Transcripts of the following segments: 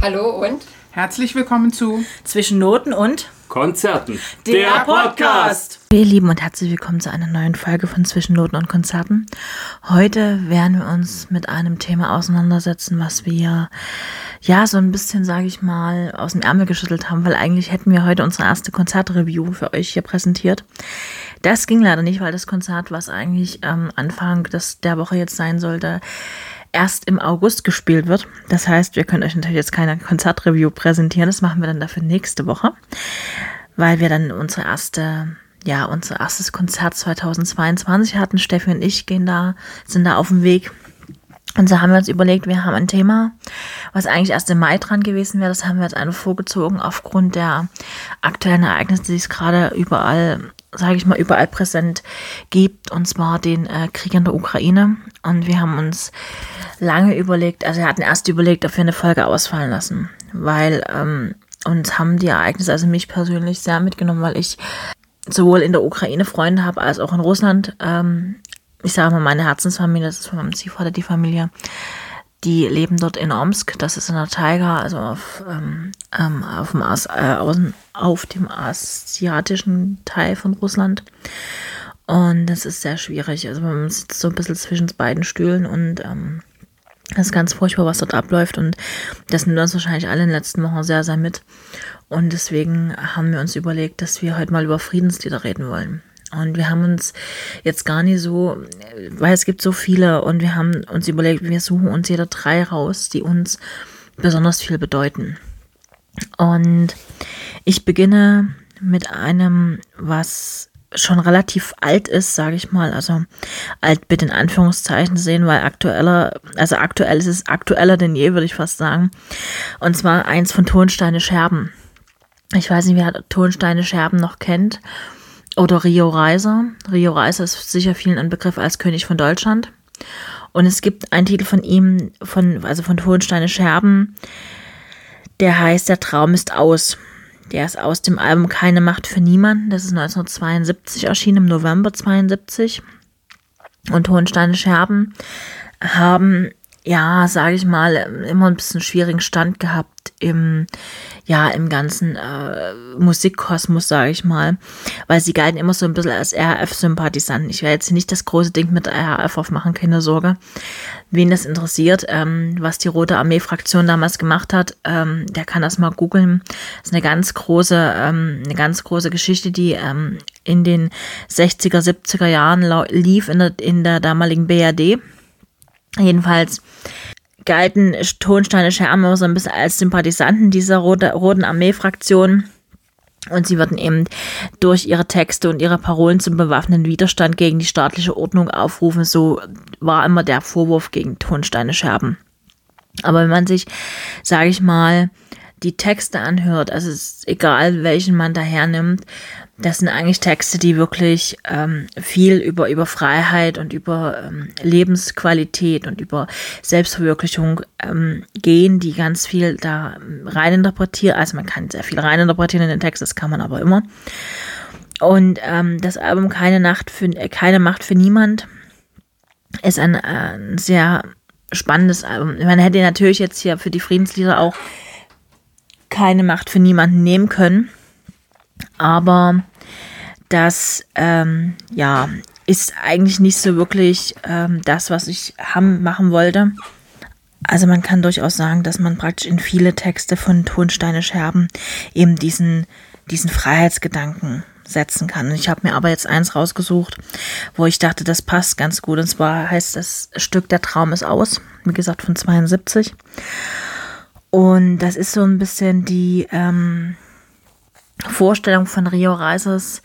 Hallo und Herzlich willkommen zu Zwischen Noten und Konzerten. der Podcast. Ihr Lieben und herzlich willkommen zu einer neuen Folge von Zwischennoten und Konzerten. Heute werden wir uns mit einem Thema auseinandersetzen, was wir ja so ein bisschen, sage ich mal, aus dem Ärmel geschüttelt haben, weil eigentlich hätten wir heute unsere erste Konzertreview für euch hier präsentiert. Das ging leider nicht, weil das Konzert, was eigentlich am Anfang des, der Woche jetzt sein sollte, erst im August gespielt wird. Das heißt, wir können euch natürlich jetzt keine Konzertreview präsentieren. Das machen wir dann dafür nächste Woche, weil wir dann unsere erste, ja, unser erstes Konzert 2022 hatten. Steffi und ich gehen da, sind da auf dem Weg. Und so haben wir uns überlegt, wir haben ein Thema, was eigentlich erst im Mai dran gewesen wäre. Das haben wir jetzt einfach vorgezogen aufgrund der aktuellen Ereignisse, die es gerade überall, sage ich mal, überall präsent gibt. Und zwar den äh, Krieg in der Ukraine. Und wir haben uns lange überlegt, also wir hatten erst überlegt, ob wir eine Folge ausfallen lassen, weil ähm, uns haben die Ereignisse, also mich persönlich sehr mitgenommen, weil ich sowohl in der Ukraine Freunde habe als auch in Russland. Ähm, ich sage mal, meine Herzensfamilie, das ist von meinem Ziehvater die Familie, die leben dort in Omsk, das ist in der Taiga, also auf, ähm, ähm, auf, dem, As äh, außen, auf dem asiatischen Teil von Russland. Und das ist sehr schwierig. Also man sitzt so ein bisschen zwischen beiden Stühlen und ähm, das ist ganz furchtbar, was dort abläuft. Und das nimmt uns wahrscheinlich alle in den letzten Wochen sehr, sehr mit. Und deswegen haben wir uns überlegt, dass wir heute mal über Friedenslieder reden wollen. Und wir haben uns jetzt gar nicht so, weil es gibt so viele und wir haben uns überlegt, wir suchen uns jeder drei raus, die uns besonders viel bedeuten. Und ich beginne mit einem, was schon relativ alt ist, sage ich mal. Also alt bitte in Anführungszeichen sehen, weil aktueller, also aktuell ist es aktueller denn je, würde ich fast sagen. Und zwar eins von Tonsteine Scherben. Ich weiß nicht, wer Tonsteine Scherben noch kennt. Oder Rio Reiser. Rio Reiser ist sicher vielen ein Begriff als König von Deutschland. Und es gibt einen Titel von ihm, von, also von Tonsteine Scherben, der heißt Der Traum ist aus. Der ist aus dem Album Keine Macht für Niemanden. Das ist 1972 erschienen, im November 72. Und Tonsteine Scherben haben, ja, sage ich mal, immer ein bisschen schwierigen Stand gehabt im, ja, im ganzen äh, Musikkosmos, sage ich mal, weil sie galten immer so ein bisschen als RAF-Sympathisanten. Ich werde jetzt nicht das große Ding mit RAF aufmachen, keine Sorge. Wen das interessiert, ähm, was die Rote Armee-Fraktion damals gemacht hat, ähm, der kann das mal googeln. Das ist eine ganz große, ähm, eine ganz große Geschichte, die ähm, in den 60er, 70er Jahren lief in der, in der damaligen BRD. Jedenfalls galten Tonsteine Scherme so ein bisschen als Sympathisanten dieser Rote, Roten Armee-Fraktion. Und sie würden eben durch ihre Texte und ihre Parolen zum bewaffneten Widerstand gegen die staatliche Ordnung aufrufen. So war immer der Vorwurf gegen Tonsteine Scherben. Aber wenn man sich, sage ich mal, die Texte anhört, also es ist egal, welchen man da hernimmt, das sind eigentlich Texte, die wirklich ähm, viel über, über Freiheit und über ähm, Lebensqualität und über Selbstverwirklichung ähm, gehen, die ganz viel da reininterpretieren. Also man kann sehr viel reininterpretieren in den Text, das kann man aber immer. Und ähm, das Album Keine, Nacht für, äh, Keine Macht für Niemand ist ein, äh, ein sehr spannendes Album. Man hätte natürlich jetzt hier für die Friedenslieder auch keine Macht für niemanden nehmen können. Aber das, ähm, ja, ist eigentlich nicht so wirklich ähm, das, was ich haben, machen wollte. Also man kann durchaus sagen, dass man praktisch in viele Texte von Tonsteine Scherben eben diesen, diesen Freiheitsgedanken setzen kann. Ich habe mir aber jetzt eins rausgesucht, wo ich dachte, das passt ganz gut. Und zwar heißt das Stück Der Traum ist aus, wie gesagt von 72. Und das ist so ein bisschen die ähm, Vorstellung von Rio Reises,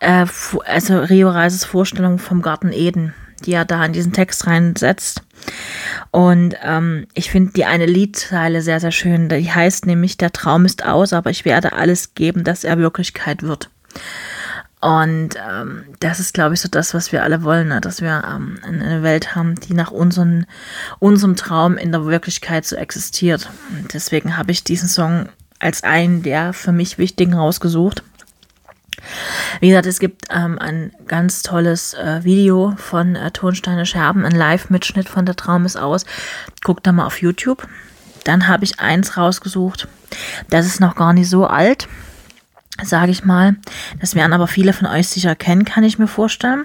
äh, also Rio Reises Vorstellung vom Garten Eden, die er da in diesen Text reinsetzt. Und ähm, ich finde die eine Liedzeile sehr, sehr schön. Die heißt nämlich, der Traum ist aus, aber ich werde alles geben, dass er Wirklichkeit wird. Und ähm, das ist, glaube ich, so das, was wir alle wollen, ne? dass wir ähm, eine Welt haben, die nach unseren, unserem Traum in der Wirklichkeit so existiert. Und deswegen habe ich diesen Song als einen der für mich wichtigen rausgesucht. Wie gesagt, es gibt ähm, ein ganz tolles äh, Video von äh, Tonsteine Scherben, ein Live-Mitschnitt von Der Traum ist aus. Guckt da mal auf YouTube. dann habe ich eins rausgesucht. Das ist noch gar nicht so alt, sage ich mal. Das werden aber viele von euch sicher kennen, kann ich mir vorstellen.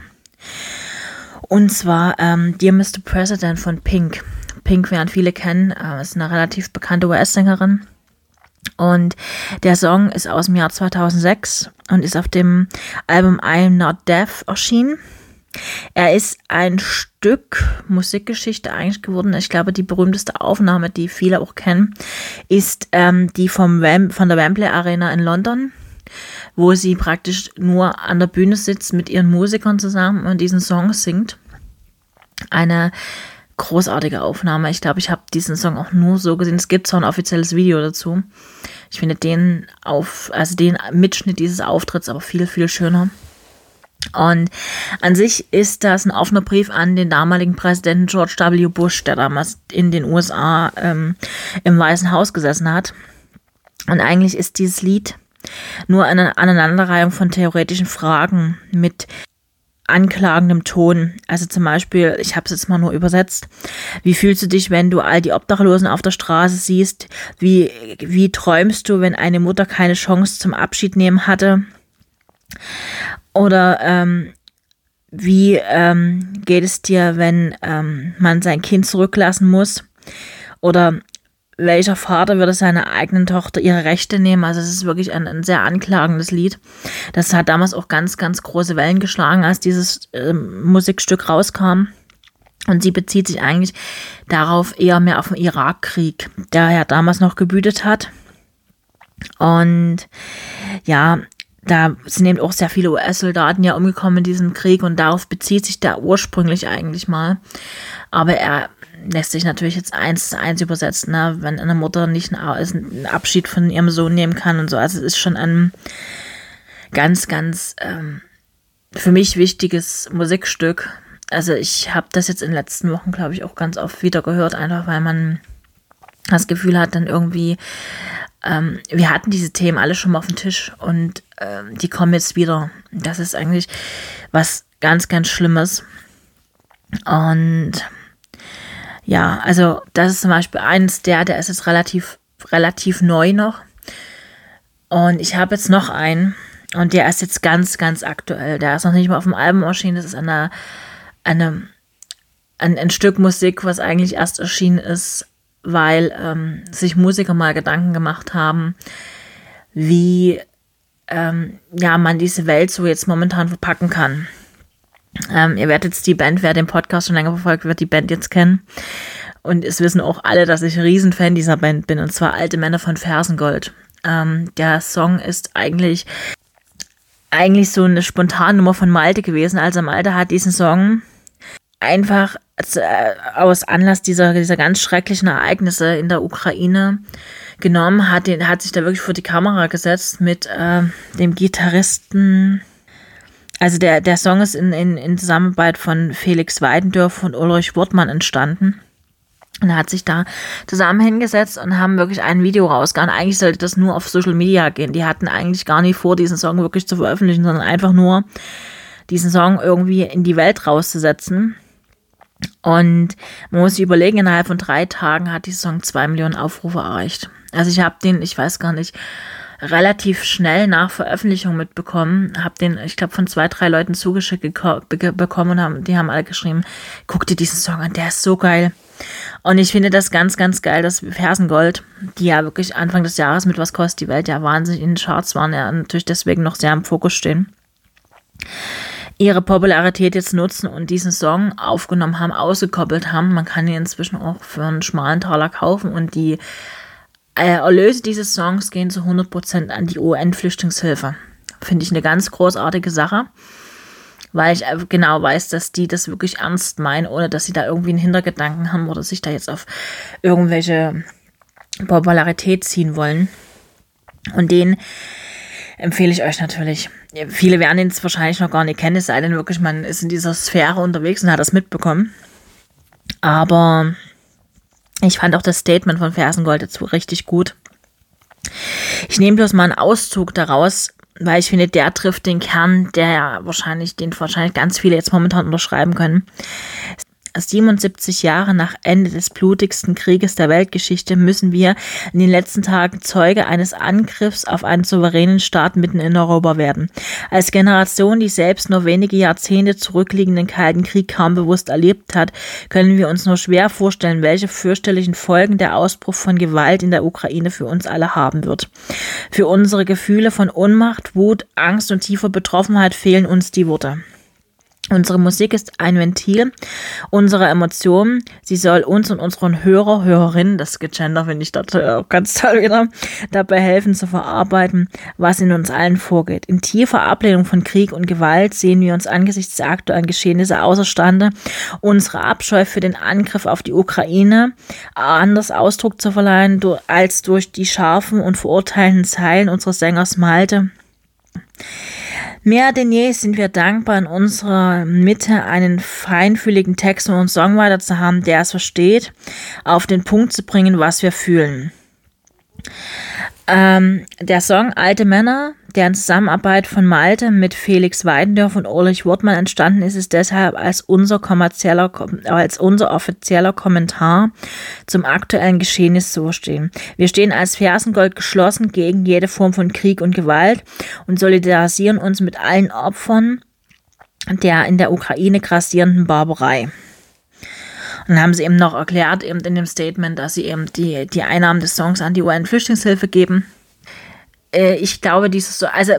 Und zwar ähm, Dear Mr. President von Pink. Pink werden viele kennen, äh, ist eine relativ bekannte US-Sängerin. Und der Song ist aus dem Jahr 2006 und ist auf dem Album I'm Not Deaf erschienen. Er ist ein Stück Musikgeschichte eigentlich geworden. Ich glaube, die berühmteste Aufnahme, die viele auch kennen, ist ähm, die vom Wem von der Wembley Arena in London, wo sie praktisch nur an der Bühne sitzt mit ihren Musikern zusammen und diesen Song singt. Eine großartige Aufnahme. Ich glaube, ich habe diesen Song auch nur so gesehen. Es gibt zwar ein offizielles Video dazu. Ich finde den auf, also den Mitschnitt dieses Auftritts aber viel, viel schöner. Und an sich ist das ein offener Brief an den damaligen Präsidenten George W. Bush, der damals in den USA ähm, im Weißen Haus gesessen hat. Und eigentlich ist dieses Lied nur eine Aneinanderreihung von theoretischen Fragen mit anklagendem Ton. Also zum Beispiel, ich habe es jetzt mal nur übersetzt. Wie fühlst du dich, wenn du all die Obdachlosen auf der Straße siehst? Wie, wie träumst du, wenn eine Mutter keine Chance zum Abschied nehmen hatte? Oder ähm, wie ähm, geht es dir, wenn ähm, man sein Kind zurücklassen muss? Oder welcher Vater würde seiner eigenen Tochter ihre Rechte nehmen? Also es ist wirklich ein, ein, sehr anklagendes Lied. Das hat damals auch ganz, ganz große Wellen geschlagen, als dieses äh, Musikstück rauskam. Und sie bezieht sich eigentlich darauf eher mehr auf den Irakkrieg, der ja damals noch gebütet hat. Und ja, da sind eben auch sehr viele US-Soldaten ja umgekommen in diesem Krieg und darauf bezieht sich der ursprünglich eigentlich mal. Aber er lässt sich natürlich jetzt eins zu eins übersetzen, ne? wenn eine Mutter nicht einen Abschied von ihrem Sohn nehmen kann und so. Also es ist schon ein ganz, ganz ähm, für mich wichtiges Musikstück. Also ich habe das jetzt in den letzten Wochen, glaube ich, auch ganz oft wieder gehört, einfach weil man das Gefühl hat, dann irgendwie ähm, wir hatten diese Themen alle schon mal auf dem Tisch und ähm, die kommen jetzt wieder. Das ist eigentlich was ganz, ganz Schlimmes. Und ja, also das ist zum Beispiel eins der, der ist jetzt relativ, relativ neu noch. Und ich habe jetzt noch einen und der ist jetzt ganz, ganz aktuell. Der ist noch nicht mal auf dem Album erschienen. Das ist eine, eine, ein, ein Stück Musik, was eigentlich erst erschienen ist weil ähm, sich Musiker mal Gedanken gemacht haben, wie ähm, ja, man diese Welt so jetzt momentan verpacken kann. Ähm, ihr werdet jetzt die Band, wer den Podcast schon länger verfolgt, wird die Band jetzt kennen. Und es wissen auch alle, dass ich Riesenfan dieser Band bin, und zwar Alte Männer von Fersengold. Ähm, der Song ist eigentlich, eigentlich so eine spontane Nummer von Malte gewesen. Also Malte hat diesen Song einfach äh, aus Anlass dieser, dieser ganz schrecklichen Ereignisse in der Ukraine genommen, hat, den, hat sich da wirklich vor die Kamera gesetzt mit äh, dem Gitarristen. Also der, der Song ist in, in, in Zusammenarbeit von Felix Weidendorf und Ulrich Wortmann entstanden. Und hat sich da zusammen hingesetzt und haben wirklich ein Video rausgehauen. Eigentlich sollte das nur auf Social Media gehen. Die hatten eigentlich gar nicht vor, diesen Song wirklich zu veröffentlichen, sondern einfach nur diesen Song irgendwie in die Welt rauszusetzen. Und man muss sich überlegen, innerhalb von drei Tagen hat die Song zwei Millionen Aufrufe erreicht. Also ich habe den, ich weiß gar nicht, relativ schnell nach Veröffentlichung mitbekommen, habe den, ich glaube, von zwei, drei Leuten zugeschickt bekommen und haben, die haben alle geschrieben, guck dir diesen Song an, der ist so geil. Und ich finde das ganz, ganz geil, dass Fersengold, die ja wirklich Anfang des Jahres mit Was kostet die Welt ja wahnsinnig in den Charts waren, ja natürlich deswegen noch sehr im Fokus stehen ihre Popularität jetzt nutzen und diesen Song aufgenommen haben, ausgekoppelt haben. Man kann ihn inzwischen auch für einen schmalen Taler kaufen und die Erlöse dieses Songs gehen zu 100% an die UN-Flüchtlingshilfe. Finde ich eine ganz großartige Sache, weil ich genau weiß, dass die das wirklich ernst meinen, ohne dass sie da irgendwie einen Hintergedanken haben oder sich da jetzt auf irgendwelche Popularität ziehen wollen. Und den empfehle ich euch natürlich. Viele werden ihn wahrscheinlich noch gar nicht kennen, es sei denn wirklich, man ist in dieser Sphäre unterwegs und hat das mitbekommen. Aber ich fand auch das Statement von Fersengold dazu richtig gut. Ich nehme bloß mal einen Auszug daraus, weil ich finde, der trifft den Kern, der ja wahrscheinlich, den wahrscheinlich ganz viele jetzt momentan unterschreiben können. 77 Jahre nach Ende des blutigsten Krieges der Weltgeschichte müssen wir in den letzten Tagen Zeuge eines Angriffs auf einen souveränen Staat mitten in Europa werden. Als Generation, die selbst nur wenige Jahrzehnte zurückliegenden Kalten Krieg kaum bewusst erlebt hat, können wir uns nur schwer vorstellen, welche fürchterlichen Folgen der Ausbruch von Gewalt in der Ukraine für uns alle haben wird. Für unsere Gefühle von Ohnmacht, Wut, Angst und tiefer Betroffenheit fehlen uns die Worte. Unsere Musik ist ein Ventil unserer Emotionen. Sie soll uns und unseren Hörer, Hörerinnen, das Gender finde ich dort auch ganz toll wieder, dabei helfen zu verarbeiten, was in uns allen vorgeht. In tiefer Ablehnung von Krieg und Gewalt sehen wir uns angesichts der aktuellen Geschehnisse außerstande, unsere Abscheu für den Angriff auf die Ukraine anders Ausdruck zu verleihen, als durch die scharfen und verurteilenden Zeilen unseres Sängers Malte. Mehr denn je sind wir dankbar, in unserer Mitte einen feinfühligen Text und Songwriter zu haben, der es versteht, auf den Punkt zu bringen, was wir fühlen. Ähm, der Song Alte Männer, der in Zusammenarbeit von Malte mit Felix Weidendorf und Ulrich Wortmann entstanden ist, ist deshalb als unser kommerzieller, als unser offizieller Kommentar zum aktuellen Geschehnis zu verstehen. Wir stehen als Fersengold geschlossen gegen jede Form von Krieg und Gewalt und solidarisieren uns mit allen Opfern der in der Ukraine grassierenden Barbarei. Dann haben sie eben noch erklärt, eben in dem Statement, dass sie eben die, die Einnahmen des Songs an die UN-Flüchtlingshilfe geben. Äh, ich glaube, dieses so, also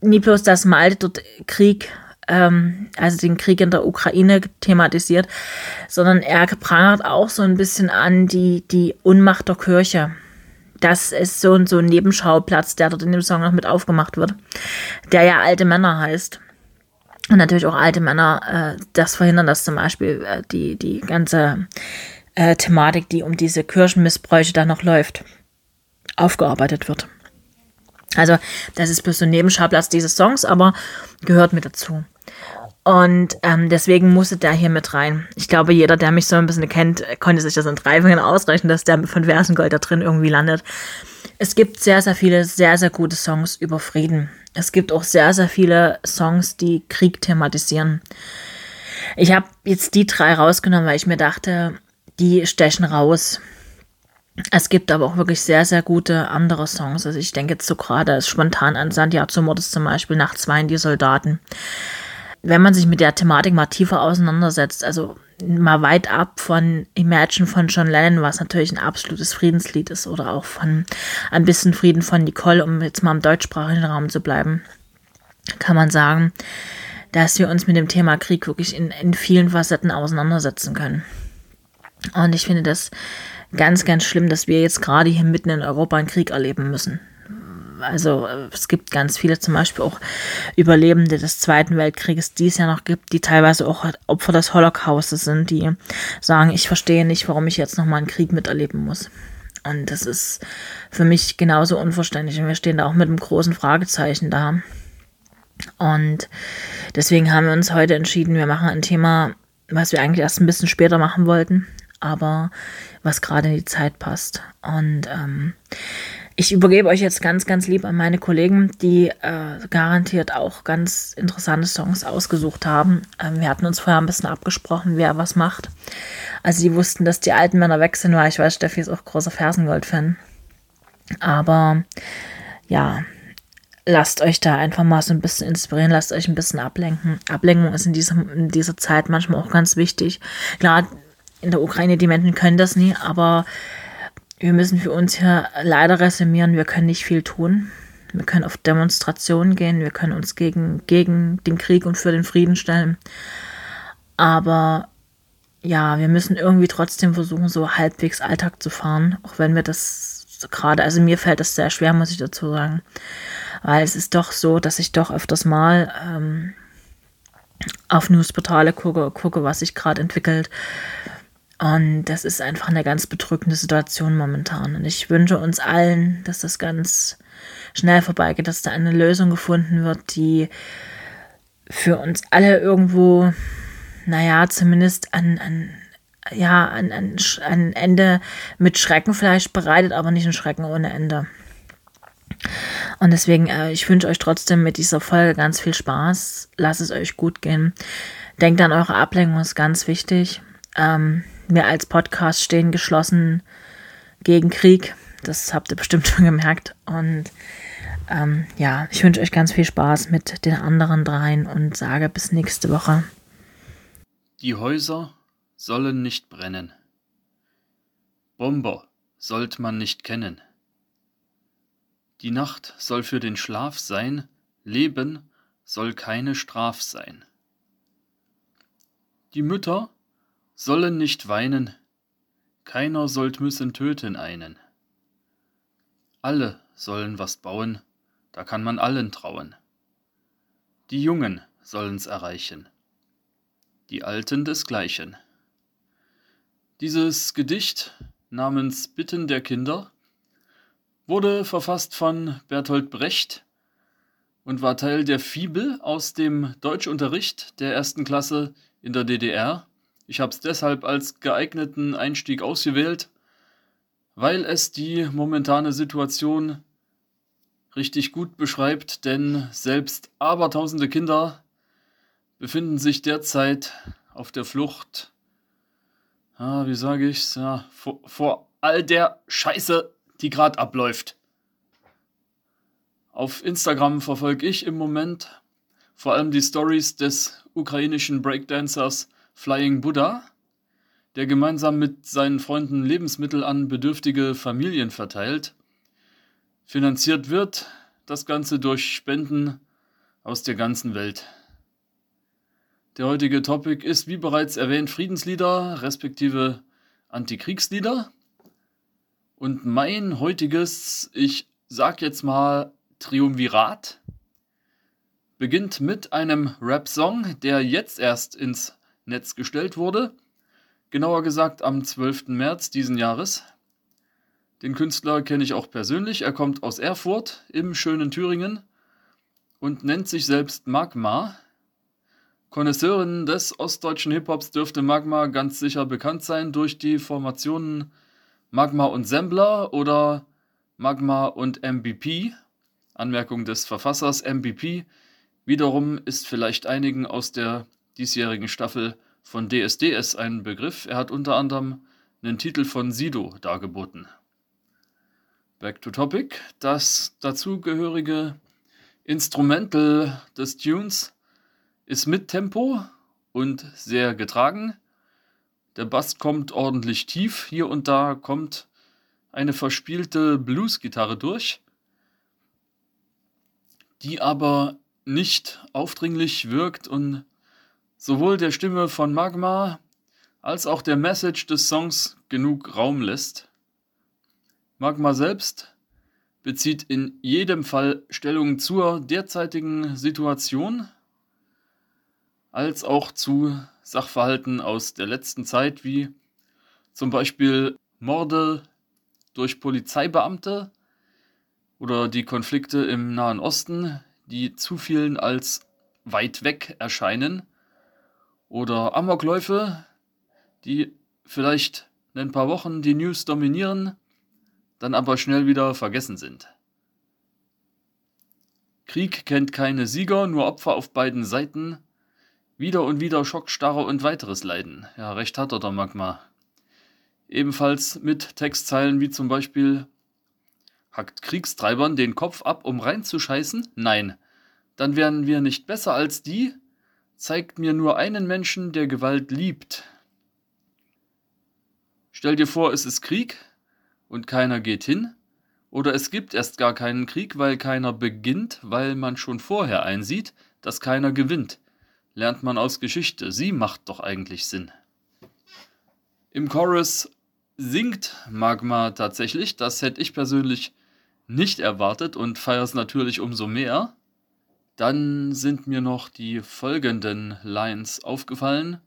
nie bloß, dass Malte dort Krieg, ähm, also den Krieg in der Ukraine thematisiert, sondern er prangert auch so ein bisschen an die, die Unmacht der Kirche. Das ist so, so ein Nebenschauplatz, der dort in dem Song noch mit aufgemacht wird, der ja alte Männer heißt. Und natürlich auch alte Männer äh, das verhindern, dass zum Beispiel äh, die, die ganze äh, Thematik, die um diese Kirchenmissbräuche da noch läuft, aufgearbeitet wird. Also, das ist bloß so ein Nebenschauplatz dieses Songs, aber gehört mit dazu. Und ähm, deswegen musste der hier mit rein. Ich glaube, jeder, der mich so ein bisschen kennt, konnte sich das in drei Fingern ausrechnen, dass der von Versengold da drin irgendwie landet. Es gibt sehr, sehr viele, sehr, sehr gute Songs über Frieden. Es gibt auch sehr, sehr viele Songs, die Krieg thematisieren. Ich habe jetzt die drei rausgenommen, weil ich mir dachte, die stechen raus. Es gibt aber auch wirklich sehr, sehr gute andere Songs. Also ich denke jetzt so gerade spontan an Santiago Mordes zum Beispiel, Nachts weinen die Soldaten. Wenn man sich mit der Thematik mal tiefer auseinandersetzt, also mal weit ab von Imagine von John Lennon, was natürlich ein absolutes Friedenslied ist, oder auch von ein bisschen Frieden von Nicole, um jetzt mal im deutschsprachigen Raum zu bleiben, kann man sagen, dass wir uns mit dem Thema Krieg wirklich in, in vielen Facetten auseinandersetzen können. Und ich finde das ganz, ganz schlimm, dass wir jetzt gerade hier mitten in Europa einen Krieg erleben müssen also äh, es gibt ganz viele zum Beispiel auch Überlebende des Zweiten Weltkrieges, die es ja noch gibt, die teilweise auch Opfer des Holocaustes sind, die sagen, ich verstehe nicht, warum ich jetzt nochmal einen Krieg miterleben muss. Und das ist für mich genauso unverständlich. Und wir stehen da auch mit einem großen Fragezeichen da. Und deswegen haben wir uns heute entschieden, wir machen ein Thema, was wir eigentlich erst ein bisschen später machen wollten, aber was gerade in die Zeit passt. Und ähm, ich übergebe euch jetzt ganz, ganz lieb an meine Kollegen, die äh, garantiert auch ganz interessante Songs ausgesucht haben. Ähm, wir hatten uns vorher ein bisschen abgesprochen, wer was macht. Also die wussten, dass die alten Männer weg sind, weil ich weiß, Steffi ist auch großer Fersengold-Fan. Aber ja, lasst euch da einfach mal so ein bisschen inspirieren, lasst euch ein bisschen ablenken. Ablenkung ist in dieser, in dieser Zeit manchmal auch ganz wichtig. Klar, in der Ukraine, die Menschen können das nie, aber wir müssen für uns hier leider resümieren, wir können nicht viel tun. Wir können auf Demonstrationen gehen, wir können uns gegen, gegen den Krieg und für den Frieden stellen. Aber ja, wir müssen irgendwie trotzdem versuchen, so halbwegs Alltag zu fahren, auch wenn wir das gerade, also mir fällt das sehr schwer, muss ich dazu sagen. Weil es ist doch so, dass ich doch öfters mal ähm, auf Newsportale gucke, gucke, was sich gerade entwickelt und das ist einfach eine ganz bedrückende Situation momentan. Und ich wünsche uns allen, dass das ganz schnell vorbeigeht, dass da eine Lösung gefunden wird, die für uns alle irgendwo, naja, zumindest an, an ja, ein, ein, ein Ende mit Schrecken vielleicht bereitet, aber nicht ein Schrecken ohne Ende. Und deswegen, äh, ich wünsche euch trotzdem mit dieser Folge ganz viel Spaß. Lasst es euch gut gehen. Denkt an eure Ablenkung, ist ganz wichtig. Ähm, wir als Podcast stehen geschlossen gegen Krieg. Das habt ihr bestimmt schon gemerkt. Und ähm, ja, ich wünsche euch ganz viel Spaß mit den anderen dreien und sage bis nächste Woche. Die Häuser sollen nicht brennen. Bomber sollte man nicht kennen. Die Nacht soll für den Schlaf sein, Leben soll keine Straf sein. Die Mütter sollen nicht weinen, keiner sollt müssen töten einen. Alle sollen was bauen, da kann man allen trauen. Die Jungen sollen's erreichen, die Alten desgleichen. Dieses Gedicht namens Bitten der Kinder wurde verfasst von Bertolt Brecht und war Teil der Fibel aus dem Deutschunterricht der ersten Klasse in der DDR. Ich habe es deshalb als geeigneten Einstieg ausgewählt, weil es die momentane Situation richtig gut beschreibt, denn selbst abertausende Kinder befinden sich derzeit auf der Flucht, ah, wie sage ich's, ja, vor, vor all der Scheiße, die gerade abläuft. Auf Instagram verfolge ich im Moment vor allem die Stories des ukrainischen Breakdancers Flying Buddha, der gemeinsam mit seinen Freunden Lebensmittel an bedürftige Familien verteilt. Finanziert wird das Ganze durch Spenden aus der ganzen Welt. Der heutige Topic ist, wie bereits erwähnt, Friedenslieder respektive Antikriegslieder. Und mein heutiges, ich sag jetzt mal Triumvirat, beginnt mit einem Rap-Song, der jetzt erst ins Netz gestellt wurde. Genauer gesagt am 12. März diesen Jahres. Den Künstler kenne ich auch persönlich. Er kommt aus Erfurt im schönen Thüringen und nennt sich selbst Magma. Konnoisseuren des ostdeutschen Hip-Hops dürfte Magma ganz sicher bekannt sein durch die Formationen Magma und Sembler oder Magma und MBP. Anmerkung des Verfassers MBP wiederum ist vielleicht einigen aus der diesjährigen Staffel von DSDS ein Begriff. Er hat unter anderem einen Titel von Sido dargeboten. Back to Topic. Das dazugehörige Instrumental des Tunes ist mit Tempo und sehr getragen. Der Bass kommt ordentlich tief. Hier und da kommt eine verspielte Bluesgitarre durch, die aber nicht aufdringlich wirkt und sowohl der Stimme von Magma als auch der Message des Songs genug Raum lässt. Magma selbst bezieht in jedem Fall Stellung zur derzeitigen Situation als auch zu Sachverhalten aus der letzten Zeit, wie zum Beispiel Morde durch Polizeibeamte oder die Konflikte im Nahen Osten, die zu vielen als weit weg erscheinen, oder Amokläufe, die vielleicht in ein paar Wochen die News dominieren, dann aber schnell wieder vergessen sind. Krieg kennt keine Sieger, nur Opfer auf beiden Seiten, wieder und wieder Schockstarre und weiteres Leiden. Ja, recht hat er der Magma. Ebenfalls mit Textzeilen wie zum Beispiel Hackt Kriegstreibern den Kopf ab, um reinzuscheißen? Nein. Dann wären wir nicht besser als die? Zeigt mir nur einen Menschen, der Gewalt liebt. Stell dir vor, es ist Krieg und keiner geht hin. Oder es gibt erst gar keinen Krieg, weil keiner beginnt, weil man schon vorher einsieht, dass keiner gewinnt lernt man aus Geschichte. Sie macht doch eigentlich Sinn. Im Chorus singt Magma tatsächlich. Das hätte ich persönlich nicht erwartet und feiere es natürlich umso mehr. Dann sind mir noch die folgenden Lines aufgefallen.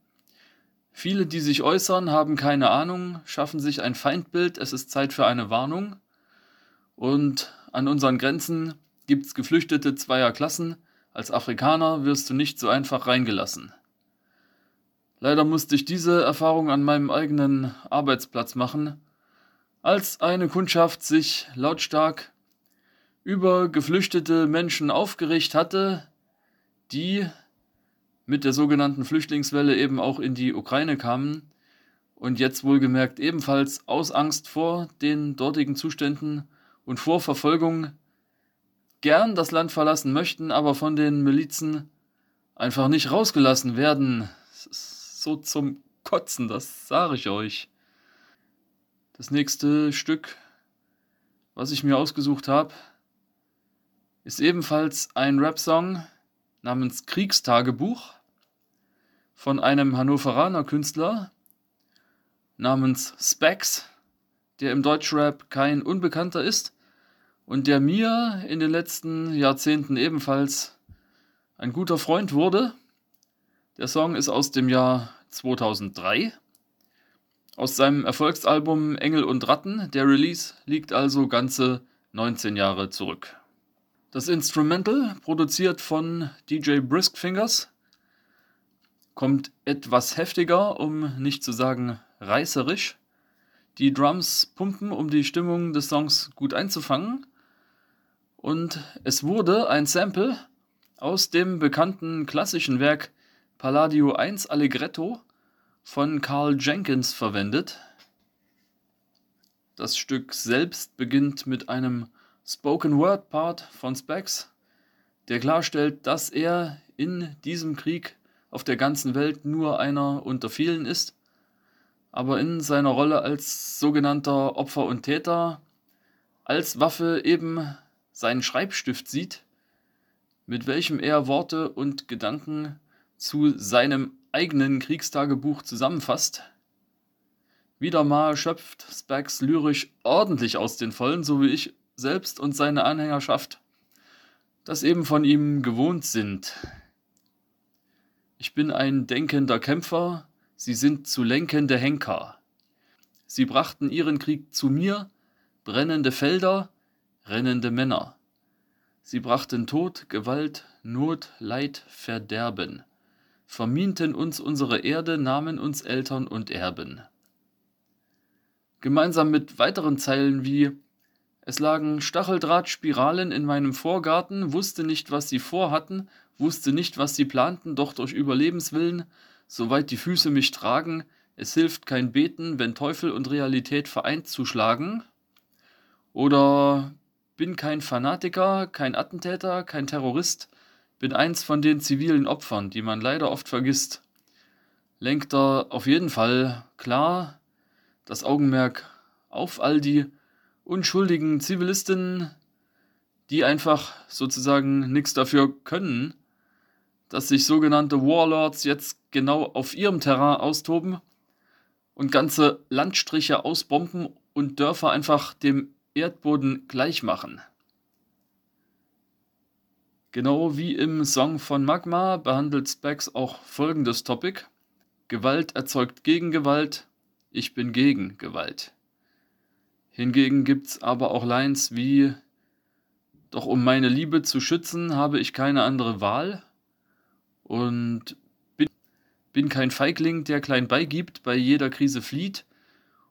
Viele, die sich äußern, haben keine Ahnung, schaffen sich ein Feindbild, es ist Zeit für eine Warnung. Und an unseren Grenzen gibt's Geflüchtete zweier Klassen, als Afrikaner wirst du nicht so einfach reingelassen. Leider musste ich diese Erfahrung an meinem eigenen Arbeitsplatz machen, als eine Kundschaft sich lautstark über geflüchtete Menschen aufgeregt hatte, die mit der sogenannten Flüchtlingswelle eben auch in die Ukraine kamen, und jetzt wohlgemerkt ebenfalls aus Angst vor den dortigen Zuständen und vor Verfolgung gern das Land verlassen möchten, aber von den Milizen einfach nicht rausgelassen werden. so zum Kotzen, das sage ich euch. Das nächste Stück, was ich mir ausgesucht habe, ist ebenfalls ein Rap-Song namens Kriegstagebuch von einem Hannoveraner Künstler namens Specs, der im Deutschrap kein Unbekannter ist und der mir in den letzten Jahrzehnten ebenfalls ein guter Freund wurde. Der Song ist aus dem Jahr 2003, aus seinem Erfolgsalbum Engel und Ratten. Der Release liegt also ganze 19 Jahre zurück. Das Instrumental, produziert von DJ Briskfingers, kommt etwas heftiger, um nicht zu sagen reißerisch. Die Drums pumpen, um die Stimmung des Songs gut einzufangen. Und es wurde ein Sample aus dem bekannten klassischen Werk Palladio 1 Allegretto von Carl Jenkins verwendet. Das Stück selbst beginnt mit einem Spoken Word Part von Specs, der klarstellt, dass er in diesem Krieg auf der ganzen Welt nur einer unter vielen ist, aber in seiner Rolle als sogenannter Opfer und Täter als Waffe eben seinen Schreibstift sieht, mit welchem er Worte und Gedanken zu seinem eigenen Kriegstagebuch zusammenfasst. Wieder mal schöpft Spax lyrisch ordentlich aus den Vollen, so wie ich selbst und seine Anhängerschaft das eben von ihm gewohnt sind. Ich bin ein denkender Kämpfer, sie sind zu lenkende Henker. Sie brachten ihren Krieg zu mir, brennende Felder, rennende Männer. Sie brachten Tod, Gewalt, Not, Leid, Verderben, vermienten uns unsere Erde, nahmen uns Eltern und Erben. Gemeinsam mit weiteren Zeilen wie es lagen Stacheldrahtspiralen in meinem Vorgarten, wusste nicht, was sie vorhatten, wusste nicht, was sie planten, doch durch Überlebenswillen, soweit die Füße mich tragen, es hilft kein Beten, wenn Teufel und Realität vereint zuschlagen. Oder bin kein Fanatiker, kein Attentäter, kein Terrorist, bin eins von den zivilen Opfern, die man leider oft vergisst. Lenkt er auf jeden Fall klar das Augenmerk auf all die unschuldigen Zivilisten, die einfach sozusagen nichts dafür können, dass sich sogenannte Warlords jetzt genau auf ihrem Terrain austoben und ganze Landstriche ausbomben und Dörfer einfach dem Erdboden gleich machen. Genau wie im Song von Magma behandelt Specs auch folgendes Topic. Gewalt erzeugt Gegengewalt, ich bin gegen Gewalt. Hingegen gibt's aber auch Lines wie Doch um meine Liebe zu schützen, habe ich keine andere Wahl. Und bin, bin kein Feigling, der klein beigibt, bei jeder Krise flieht.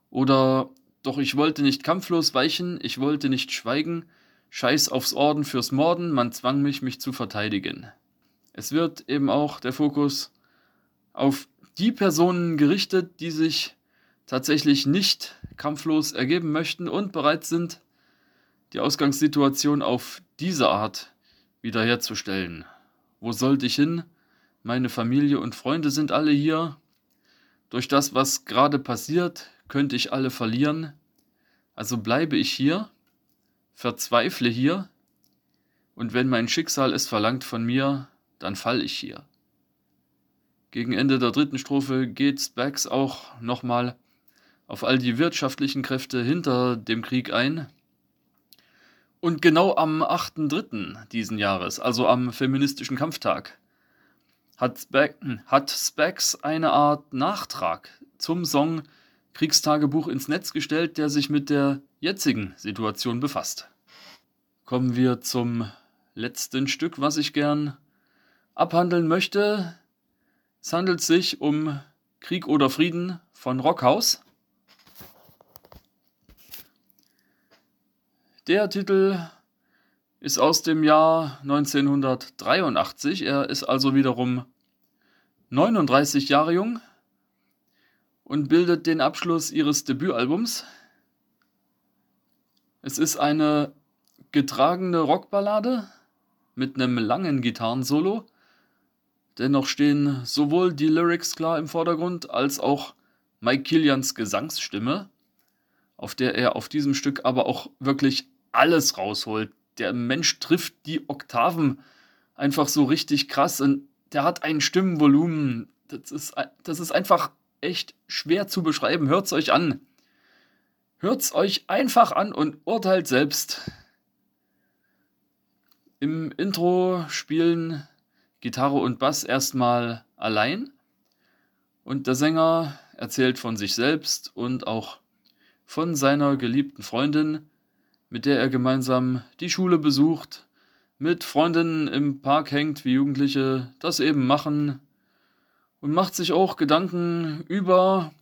Oder Doch ich wollte nicht kampflos weichen, ich wollte nicht schweigen, Scheiß aufs Orden fürs Morden, man zwang mich, mich zu verteidigen. Es wird eben auch der Fokus auf die Personen gerichtet, die sich tatsächlich nicht kampflos ergeben möchten und bereit sind, die Ausgangssituation auf diese Art wiederherzustellen. Wo sollte ich hin? Meine Familie und Freunde sind alle hier. Durch das, was gerade passiert, könnte ich alle verlieren. Also bleibe ich hier, verzweifle hier, und wenn mein Schicksal es verlangt von mir, dann fall ich hier. Gegen Ende der dritten Strophe geht Spax auch nochmal auf all die wirtschaftlichen Kräfte hinter dem Krieg ein. Und genau am 8.3. diesen Jahres, also am feministischen Kampftag, hat, Spe hat Specs eine Art Nachtrag zum Song Kriegstagebuch ins Netz gestellt, der sich mit der jetzigen Situation befasst. Kommen wir zum letzten Stück, was ich gern abhandeln möchte. Es handelt sich um Krieg oder Frieden von Rockhaus. Der Titel ist aus dem Jahr 1983. Er ist also wiederum 39 Jahre jung. und bildet den Abschluss ihres Debütalbums. Es ist eine getragene Rockballade mit einem langen Gitarrensolo. Dennoch stehen sowohl die Lyrics klar im Vordergrund als auch Mike Killians Gesangsstimme, auf der er auf diesem Stück aber auch wirklich alles rausholt. Der Mensch trifft die Oktaven einfach so richtig krass und der hat ein Stimmenvolumen. Das ist, das ist einfach echt schwer zu beschreiben. Hört's euch an. Hört's euch einfach an und urteilt selbst. Im Intro spielen Gitarre und Bass erstmal allein und der Sänger erzählt von sich selbst und auch von seiner geliebten Freundin, mit der er gemeinsam die Schule besucht, mit Freundinnen im Park hängt, wie Jugendliche das eben machen, und macht sich auch Gedanken über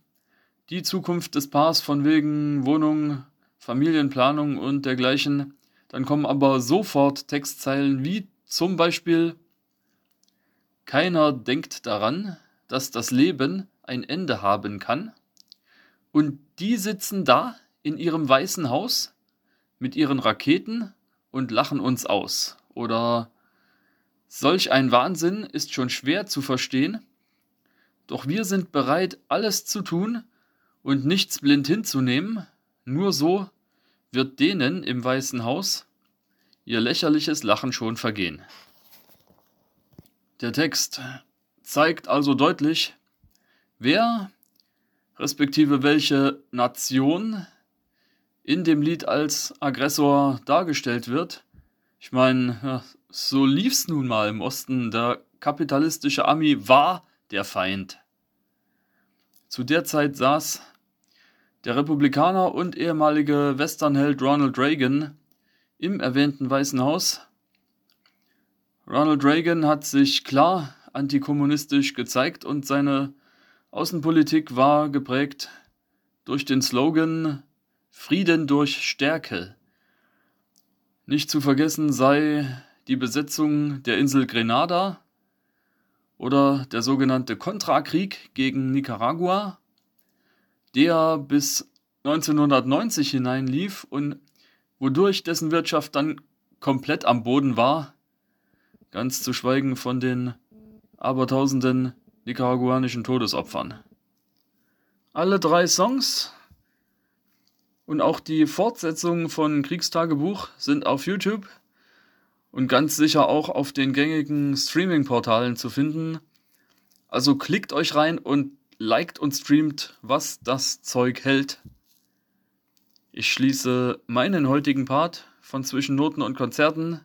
die Zukunft des Paars von wegen Wohnung, Familienplanung und dergleichen. Dann kommen aber sofort Textzeilen wie zum Beispiel Keiner denkt daran, dass das Leben ein Ende haben kann. Und die sitzen da in ihrem weißen Haus mit ihren Raketen und lachen uns aus. Oder solch ein Wahnsinn ist schon schwer zu verstehen, doch wir sind bereit, alles zu tun und nichts blind hinzunehmen, nur so wird denen im Weißen Haus ihr lächerliches Lachen schon vergehen. Der Text zeigt also deutlich, wer respektive welche Nation in dem Lied als Aggressor dargestellt wird. Ich meine, ja, so lief's nun mal im Osten. Der kapitalistische Ami war der Feind. Zu der Zeit saß der Republikaner und ehemalige Westernheld Ronald Reagan im erwähnten Weißen Haus. Ronald Reagan hat sich klar antikommunistisch gezeigt und seine Außenpolitik war geprägt durch den Slogan Frieden durch Stärke. Nicht zu vergessen sei die Besetzung der Insel Grenada oder der sogenannte Kontrakrieg gegen Nicaragua, der bis 1990 hinein lief und wodurch dessen Wirtschaft dann komplett am Boden war, ganz zu schweigen von den abertausenden nicaraguanischen Todesopfern. Alle drei Songs und auch die Fortsetzung von Kriegstagebuch sind auf YouTube und ganz sicher auch auf den gängigen Streaming-Portalen zu finden. Also klickt euch rein und liked und streamt, was das Zeug hält. Ich schließe meinen heutigen Part von zwischen Noten und Konzerten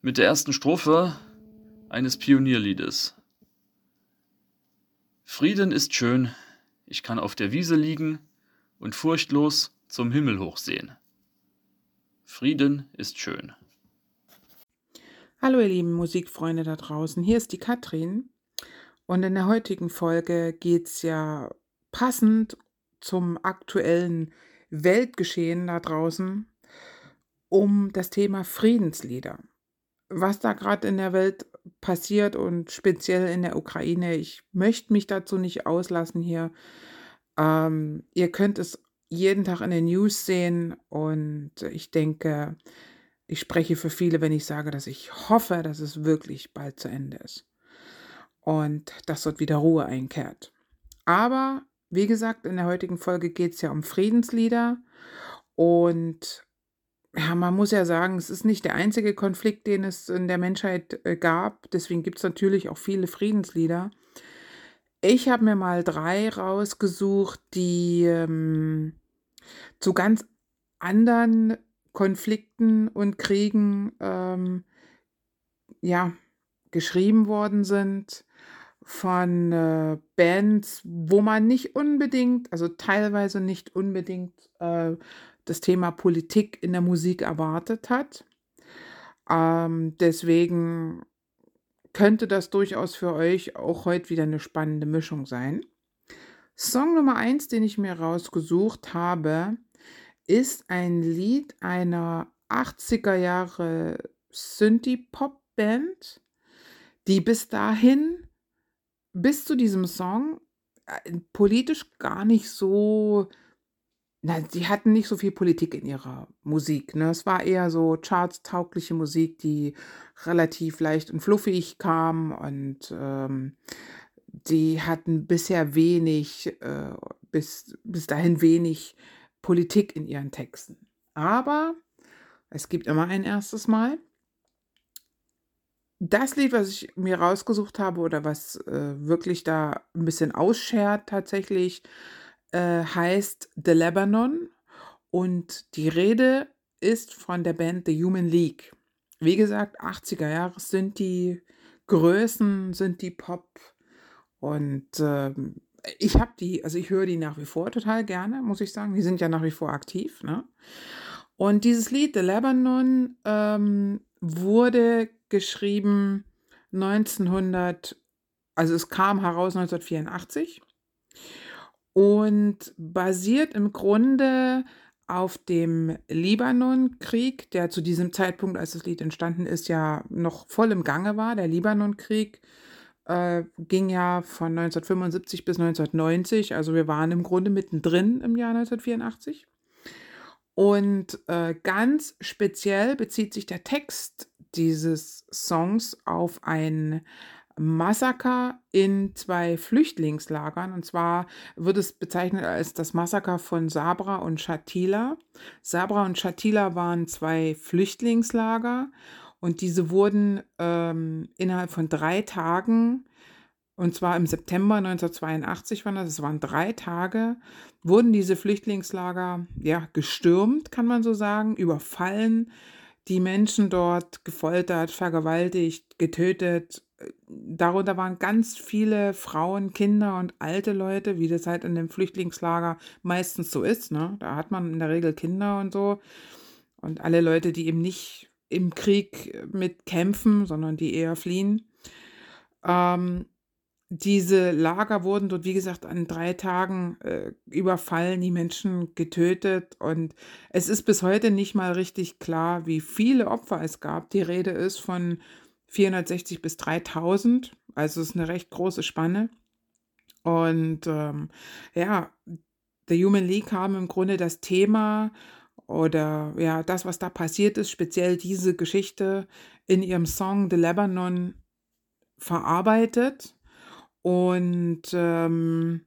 mit der ersten Strophe eines Pionierliedes. Frieden ist schön, ich kann auf der Wiese liegen und furchtlos zum Himmel hochsehen. Frieden ist schön. Hallo ihr lieben Musikfreunde da draußen, hier ist die Katrin und in der heutigen Folge geht es ja passend zum aktuellen Weltgeschehen da draußen um das Thema Friedenslieder. Was da gerade in der Welt passiert und speziell in der Ukraine, ich möchte mich dazu nicht auslassen hier. Ähm, ihr könnt es jeden Tag in den News sehen und ich denke, ich spreche für viele, wenn ich sage, dass ich hoffe, dass es wirklich bald zu Ende ist und dass dort wieder Ruhe einkehrt. Aber wie gesagt, in der heutigen Folge geht es ja um Friedenslieder und ja, man muss ja sagen, es ist nicht der einzige Konflikt, den es in der Menschheit äh, gab. Deswegen gibt es natürlich auch viele Friedenslieder. Ich habe mir mal drei rausgesucht, die ähm, zu ganz anderen Konflikten und Kriegen ähm, ja, geschrieben worden sind von äh, Bands, wo man nicht unbedingt, also teilweise nicht unbedingt äh, das Thema Politik in der Musik erwartet hat. Ähm, deswegen könnte das durchaus für euch auch heute wieder eine spannende Mischung sein. Song Nummer eins, den ich mir rausgesucht habe, ist ein Lied einer 80er Jahre Synthie-Pop-Band, die bis dahin, bis zu diesem Song, äh, politisch gar nicht so na, sie hatten nicht so viel Politik in ihrer Musik, ne? Es war eher so chartstaugliche Musik, die relativ leicht und fluffig kam und, ähm, die hatten bisher wenig, äh, bis bis dahin wenig Politik in ihren Texten. Aber es gibt immer ein erstes Mal. Das Lied, was ich mir rausgesucht habe oder was, äh, wirklich da ein bisschen ausschert tatsächlich, äh, heißt The Lebanon und die Rede ist von der Band The Human League. Wie gesagt, 80er Jahre sind die Größen, sind die Pop und, ähm, ich habe die also, ich höre die nach wie vor total gerne, muss ich sagen. Die sind ja nach wie vor aktiv, ne? Und dieses Lied The Lebanon, ähm, wurde geschrieben 1900 also, es kam heraus 1984 und basiert im Grunde auf dem Libanonkrieg, der zu diesem Zeitpunkt, als das Lied entstanden ist, ja noch voll im Gange war. Der Libanonkrieg äh, ging ja von 1975 bis 1990, also wir waren im Grunde mittendrin im Jahr 1984. Und äh, ganz speziell bezieht sich der Text dieses Songs auf ein Massaker in zwei Flüchtlingslagern. Und zwar wird es bezeichnet als das Massaker von Sabra und Shatila. Sabra und Shatila waren zwei Flüchtlingslager und diese wurden ähm, innerhalb von drei Tagen, und zwar im September 1982 waren das, es waren drei Tage, wurden diese Flüchtlingslager ja gestürmt, kann man so sagen, überfallen, die Menschen dort gefoltert, vergewaltigt, getötet darunter waren ganz viele Frauen, Kinder und alte Leute, wie das halt in dem Flüchtlingslager meistens so ist, ne? Da hat man in der Regel Kinder und so. Und alle Leute, die eben nicht im Krieg mitkämpfen, sondern die eher fliehen. Ähm, diese Lager wurden dort, wie gesagt, an drei Tagen äh, überfallen, die Menschen getötet. Und es ist bis heute nicht mal richtig klar, wie viele Opfer es gab. Die Rede ist von 460 bis 3000. Also ist eine recht große Spanne. Und ähm, ja, The Human League haben im Grunde das Thema oder ja, das, was da passiert ist, speziell diese Geschichte in ihrem Song The Lebanon verarbeitet. Und ähm,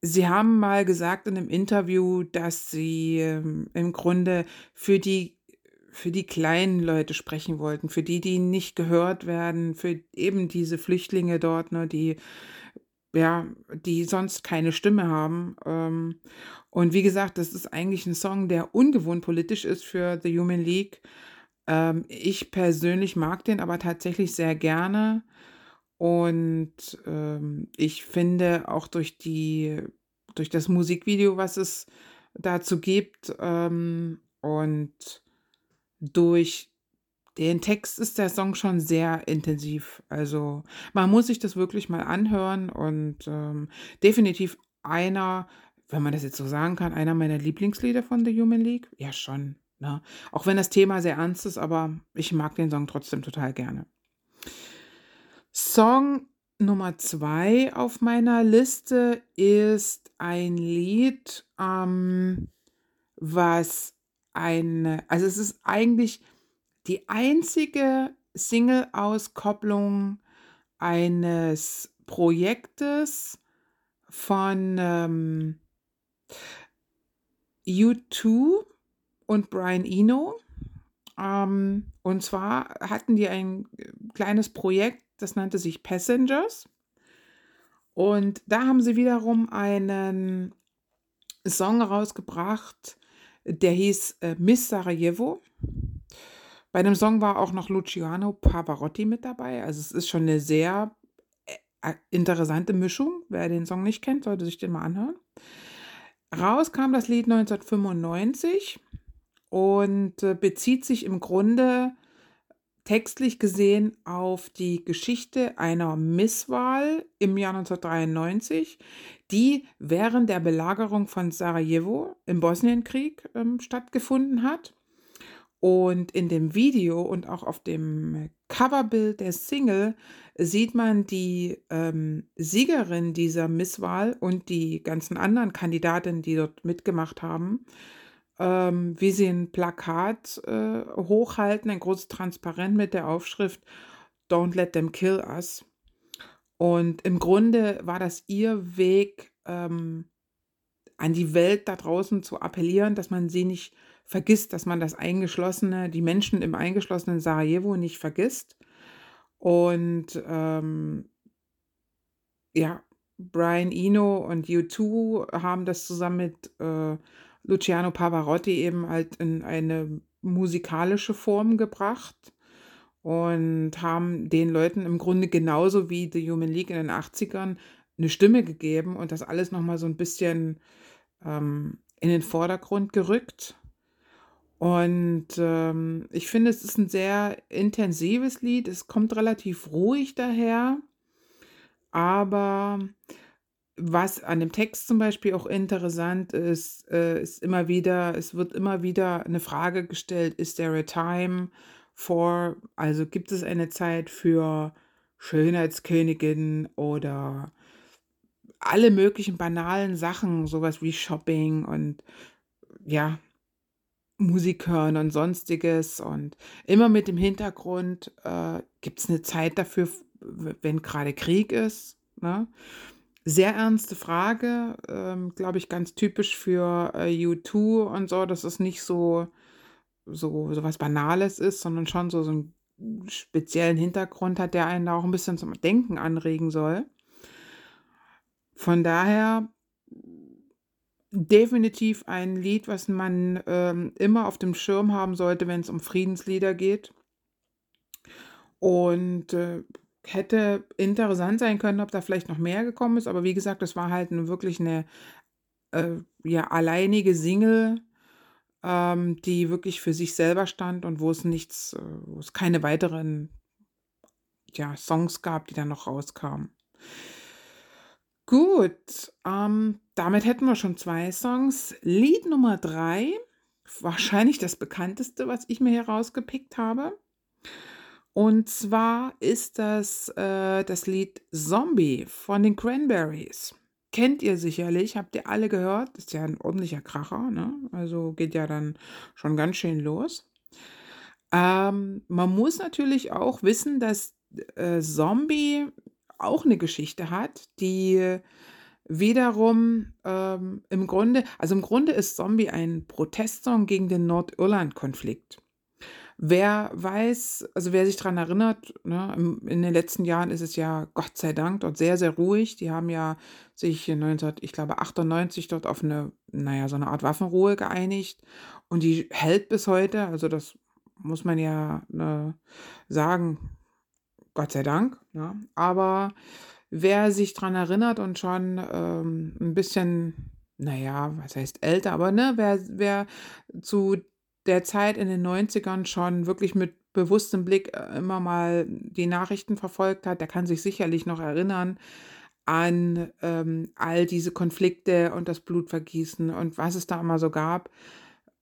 sie haben mal gesagt in einem Interview, dass sie ähm, im Grunde für die für die kleinen Leute sprechen wollten, für die, die nicht gehört werden, für eben diese Flüchtlinge dort, ne, die ja, die sonst keine Stimme haben. Ähm, und wie gesagt, das ist eigentlich ein Song, der ungewohnt politisch ist für The Human League. Ähm, ich persönlich mag den aber tatsächlich sehr gerne. Und ähm, ich finde auch durch die, durch das Musikvideo, was es dazu gibt, und durch den Text ist der Song schon sehr intensiv. Also man muss sich das wirklich mal anhören und ähm, definitiv einer, wenn man das jetzt so sagen kann, einer meiner Lieblingslieder von The Human League. Ja, schon. Ne? Auch wenn das Thema sehr ernst ist, aber ich mag den Song trotzdem total gerne. Song Nummer zwei auf meiner Liste ist ein Lied, ähm, was eine, also es ist eigentlich die einzige Single-Auskopplung eines Projektes von ähm, U2 und Brian Eno. Ähm, und zwar hatten die ein kleines Projekt, das nannte sich Passengers. Und da haben sie wiederum einen Song rausgebracht, der hieß äh, Miss Sarajevo. Bei dem Song war auch noch Luciano Pavarotti mit dabei. Also es ist schon eine sehr äh, interessante Mischung. Wer den Song nicht kennt, sollte sich den mal anhören. Raus kam das Lied 1995 und äh, bezieht sich im Grunde textlich gesehen auf die Geschichte einer Misswahl im Jahr 1993, die während der Belagerung von Sarajevo im Bosnienkrieg ähm, stattgefunden hat. Und in dem Video und auch auf dem Coverbild der Single sieht man die ähm, Siegerin dieser Misswahl und die ganzen anderen Kandidatinnen, die dort mitgemacht haben, ähm, wie sie ein Plakat äh, hochhalten, ein großes Transparent mit der Aufschrift Don't let them kill us. Und im Grunde war das ihr Weg, ähm, an die Welt da draußen zu appellieren, dass man sie nicht vergisst, dass man das eingeschlossene, die Menschen im eingeschlossenen Sarajevo nicht vergisst. Und ähm, ja, Brian Eno und U2 haben das zusammen mit äh, Luciano Pavarotti eben halt in eine musikalische Form gebracht und haben den Leuten im Grunde genauso wie The Human League in den 80ern eine Stimme gegeben und das alles nochmal so ein bisschen ähm, in den Vordergrund gerückt. Und ähm, ich finde, es ist ein sehr intensives Lied. Es kommt relativ ruhig daher. Aber was an dem Text zum Beispiel auch interessant ist, äh, ist immer wieder, es wird immer wieder eine Frage gestellt, is there a time for, also gibt es eine Zeit für Schönheitskönigin oder alle möglichen banalen Sachen, sowas wie Shopping und ja, Musik hören und sonstiges und immer mit dem Hintergrund, äh, gibt es eine Zeit dafür, wenn gerade Krieg ist. Ne? Sehr ernste Frage, ähm, glaube ich, ganz typisch für äh, U2 und so, dass es nicht so, so, so was Banales ist, sondern schon so, so einen speziellen Hintergrund hat, der einen da auch ein bisschen zum Denken anregen soll. Von daher definitiv ein Lied, was man ähm, immer auf dem Schirm haben sollte, wenn es um Friedenslieder geht. Und äh, hätte interessant sein können, ob da vielleicht noch mehr gekommen ist. Aber wie gesagt, das war halt eine, wirklich eine äh, ja, alleinige Single, ähm, die wirklich für sich selber stand und wo es nichts, äh, wo es keine weiteren ja, Songs gab, die dann noch rauskamen. Gut, ähm, damit hätten wir schon zwei Songs. Lied Nummer drei, wahrscheinlich das bekannteste, was ich mir hier rausgepickt habe. Und zwar ist das äh, das Lied Zombie von den Cranberries. Kennt ihr sicherlich, habt ihr alle gehört. Ist ja ein ordentlicher Kracher, ne? Also geht ja dann schon ganz schön los. Ähm, man muss natürlich auch wissen, dass äh, Zombie auch eine Geschichte hat, die wiederum ähm, im Grunde, also im Grunde ist Zombie ein Protestsong gegen den Nordirland-Konflikt. Wer weiß, also wer sich daran erinnert, ne, in den letzten Jahren ist es ja Gott sei Dank dort sehr, sehr ruhig. Die haben ja sich 19, ich glaube 98 dort auf eine, naja, so eine Art Waffenruhe geeinigt und die hält bis heute. Also das muss man ja ne, sagen, Gott sei Dank. Ja. Ne? Aber wer sich daran erinnert und schon ähm, ein bisschen, naja, was heißt älter, aber ne, wer, wer zu der Zeit in den 90ern schon wirklich mit bewusstem Blick äh, immer mal die Nachrichten verfolgt hat, der kann sich sicherlich noch erinnern an ähm, all diese Konflikte und das Blutvergießen und was es da immer so gab,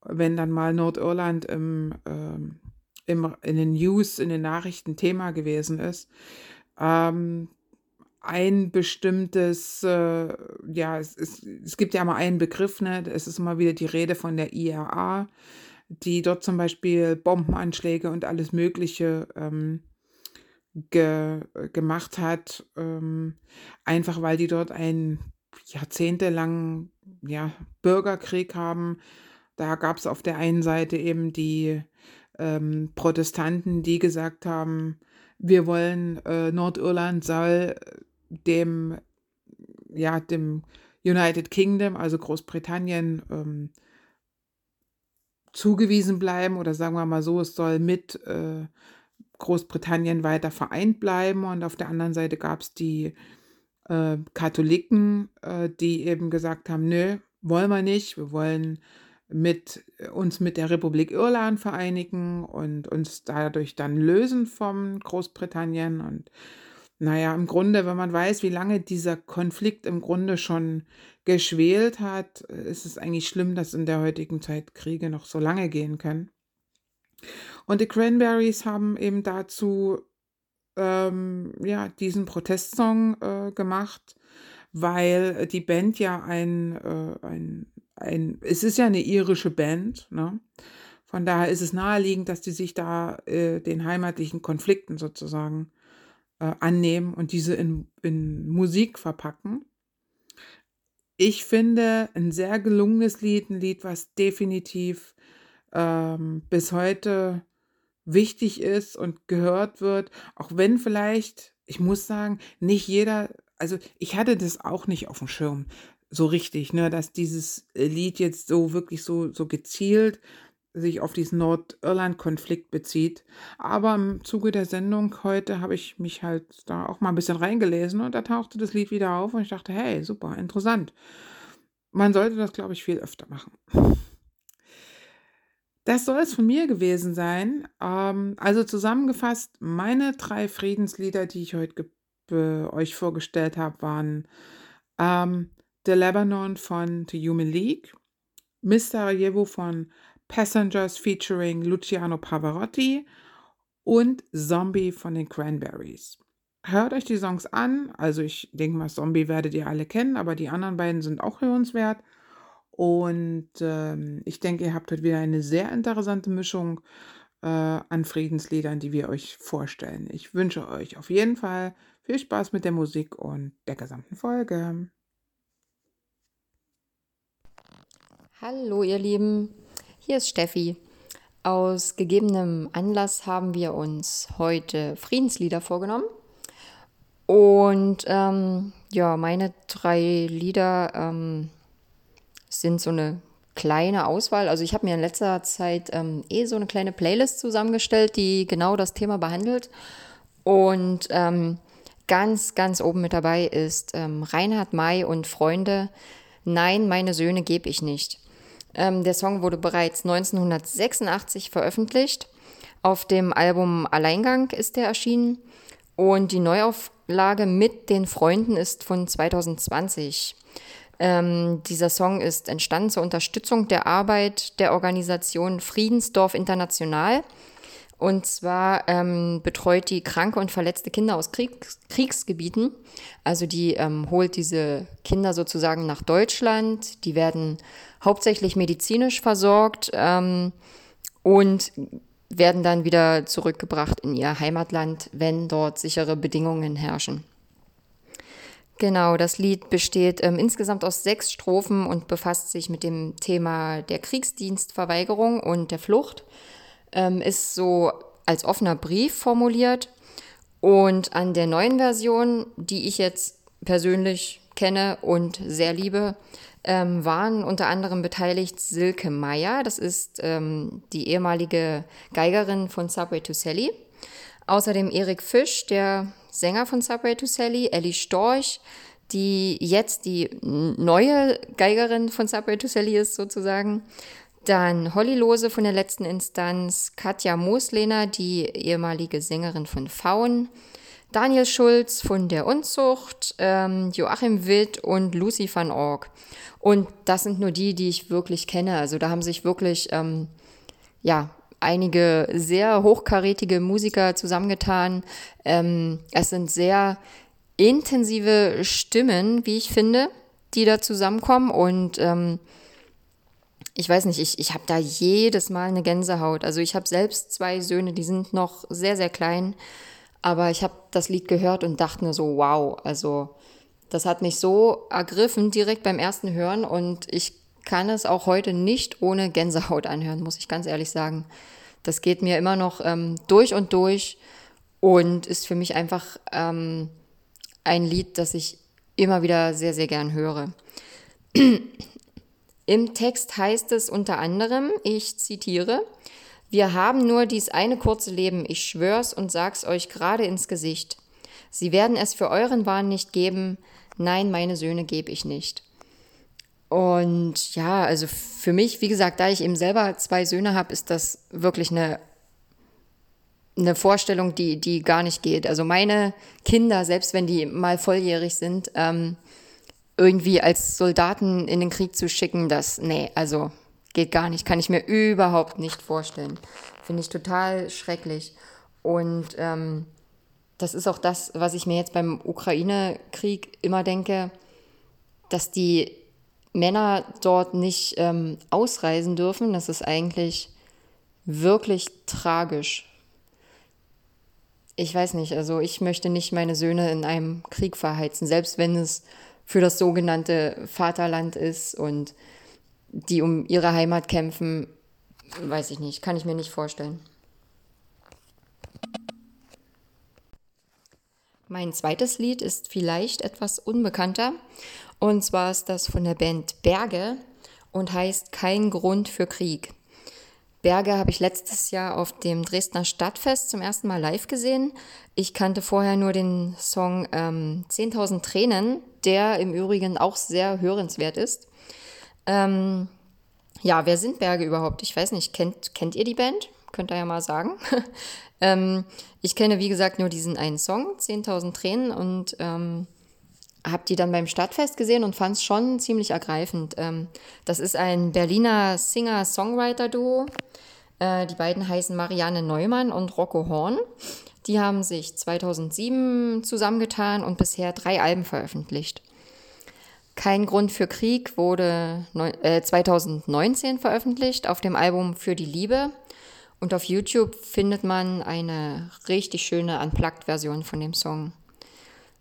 wenn dann mal Nordirland im, ähm, im, in den News, in den Nachrichten Thema gewesen ist. Ähm, ein bestimmtes, äh, ja, es, es, es gibt ja immer einen Begriff, ne? es ist immer wieder die Rede von der IRA, die dort zum Beispiel Bombenanschläge und alles Mögliche ähm, ge, gemacht hat, ähm, einfach weil die dort einen jahrzehntelangen ja, Bürgerkrieg haben. Da gab es auf der einen Seite eben die ähm, Protestanten, die gesagt haben, wir wollen, äh, Nordirland soll dem, ja, dem United Kingdom, also Großbritannien, ähm, zugewiesen bleiben oder sagen wir mal so, es soll mit äh, Großbritannien weiter vereint bleiben und auf der anderen Seite gab es die äh, Katholiken, äh, die eben gesagt haben, nö, wollen wir nicht, wir wollen mit uns mit der Republik Irland vereinigen und uns dadurch dann lösen vom Großbritannien. Und naja, im Grunde, wenn man weiß, wie lange dieser Konflikt im Grunde schon geschwelt hat, ist es eigentlich schlimm, dass in der heutigen Zeit Kriege noch so lange gehen können. Und die Cranberries haben eben dazu ähm, ja, diesen Protestsong äh, gemacht, weil die Band ja ein, äh, ein, ein, es ist ja eine irische Band, ne? Von daher ist es naheliegend, dass die sich da äh, den heimatlichen Konflikten sozusagen äh, annehmen und diese in, in Musik verpacken. Ich finde ein sehr gelungenes Lied, ein Lied, was definitiv ähm, bis heute wichtig ist und gehört wird, auch wenn vielleicht, ich muss sagen, nicht jeder, also ich hatte das auch nicht auf dem Schirm so richtig, ne, dass dieses Lied jetzt so wirklich so, so gezielt sich auf diesen Nordirland-Konflikt bezieht. Aber im Zuge der Sendung heute habe ich mich halt da auch mal ein bisschen reingelesen und da tauchte das Lied wieder auf und ich dachte, hey, super, interessant. Man sollte das, glaube ich, viel öfter machen. Das soll es von mir gewesen sein. Ähm, also zusammengefasst, meine drei Friedenslieder, die ich heute euch vorgestellt habe, waren ähm, The Lebanon von The Human League, Miss Sarajevo von Passengers featuring Luciano Pavarotti und Zombie von den Cranberries. Hört euch die Songs an. Also ich denke mal, Zombie werdet ihr alle kennen, aber die anderen beiden sind auch hörenswert. Und ähm, ich denke, ihr habt heute wieder eine sehr interessante Mischung äh, an Friedensliedern, die wir euch vorstellen. Ich wünsche euch auf jeden Fall viel Spaß mit der Musik und der gesamten Folge. Hallo ihr Lieben, hier ist Steffi. Aus gegebenem Anlass haben wir uns heute Friedenslieder vorgenommen. Und ähm, ja, meine drei Lieder ähm, sind so eine kleine Auswahl. Also ich habe mir in letzter Zeit ähm, eh so eine kleine Playlist zusammengestellt, die genau das Thema behandelt. Und ähm, ganz, ganz oben mit dabei ist ähm, Reinhard May und Freunde. Nein, meine Söhne gebe ich nicht. Ähm, der Song wurde bereits 1986 veröffentlicht. Auf dem Album Alleingang ist er erschienen. Und die Neuauflage mit den Freunden ist von 2020. Ähm, dieser Song ist entstanden zur Unterstützung der Arbeit der Organisation Friedensdorf International. Und zwar ähm, betreut die kranke und verletzte Kinder aus Kriegs Kriegsgebieten. Also die ähm, holt diese Kinder sozusagen nach Deutschland. Die werden hauptsächlich medizinisch versorgt ähm, und werden dann wieder zurückgebracht in ihr Heimatland, wenn dort sichere Bedingungen herrschen. Genau, das Lied besteht ähm, insgesamt aus sechs Strophen und befasst sich mit dem Thema der Kriegsdienstverweigerung und der Flucht. Ähm, ist so als offener Brief formuliert. Und an der neuen Version, die ich jetzt persönlich kenne und sehr liebe, ähm, waren unter anderem beteiligt Silke Meyer, das ist ähm, die ehemalige Geigerin von Subway to Sally. Außerdem Erik Fisch, der Sänger von Subway to Sally, Ellie Storch, die jetzt die neue Geigerin von Subway to Sally ist sozusagen. Dann Holly Lose von der letzten Instanz, Katja Mooslehner, die ehemalige Sängerin von Faun, Daniel Schulz von der Unzucht, ähm, Joachim Witt und Lucy van Org. Und das sind nur die, die ich wirklich kenne. Also da haben sich wirklich, ähm, ja, einige sehr hochkarätige Musiker zusammengetan. Ähm, es sind sehr intensive Stimmen, wie ich finde, die da zusammenkommen. Und ähm, ich weiß nicht, ich, ich habe da jedes Mal eine Gänsehaut. Also ich habe selbst zwei Söhne, die sind noch sehr, sehr klein. Aber ich habe das Lied gehört und dachte mir so, wow, also das hat mich so ergriffen direkt beim ersten Hören und ich kann es auch heute nicht ohne Gänsehaut anhören, muss ich ganz ehrlich sagen. Das geht mir immer noch ähm, durch und durch und ist für mich einfach ähm, ein Lied, das ich immer wieder sehr, sehr gern höre. Im Text heißt es unter anderem, ich zitiere, wir haben nur dies eine kurze Leben, ich schwör's und sag's euch gerade ins Gesicht. Sie werden es für euren Wahn nicht geben, nein, meine Söhne gebe ich nicht. Und ja, also für mich, wie gesagt, da ich eben selber zwei Söhne habe, ist das wirklich eine, eine Vorstellung, die, die gar nicht geht. Also meine Kinder, selbst wenn die mal volljährig sind, ähm, irgendwie als Soldaten in den Krieg zu schicken, das, nee, also geht gar nicht, kann ich mir überhaupt nicht vorstellen. Finde ich total schrecklich. Und ähm, das ist auch das, was ich mir jetzt beim Ukraine-Krieg immer denke, dass die Männer dort nicht ähm, ausreisen dürfen. Das ist eigentlich wirklich tragisch. Ich weiß nicht, also ich möchte nicht meine Söhne in einem Krieg verheizen, selbst wenn es für das sogenannte Vaterland ist und die um ihre Heimat kämpfen, weiß ich nicht, kann ich mir nicht vorstellen. Mein zweites Lied ist vielleicht etwas unbekannter. Und zwar ist das von der Band Berge und heißt Kein Grund für Krieg. Berge habe ich letztes Jahr auf dem Dresdner Stadtfest zum ersten Mal live gesehen. Ich kannte vorher nur den Song ähm, 10.000 Tränen, der im Übrigen auch sehr hörenswert ist. Ähm, ja, wer sind Berge überhaupt? Ich weiß nicht, kennt, kennt ihr die Band? Könnt ihr ja mal sagen. ähm, ich kenne, wie gesagt, nur diesen einen Song, 10.000 Tränen, und ähm, habe die dann beim Stadtfest gesehen und fand es schon ziemlich ergreifend. Ähm, das ist ein Berliner Singer-Songwriter-Duo. Äh, die beiden heißen Marianne Neumann und Rocco Horn. Die haben sich 2007 zusammengetan und bisher drei Alben veröffentlicht. Kein Grund für Krieg wurde äh, 2019 veröffentlicht auf dem Album Für die Liebe. Und auf YouTube findet man eine richtig schöne Unplugged-Version von dem Song.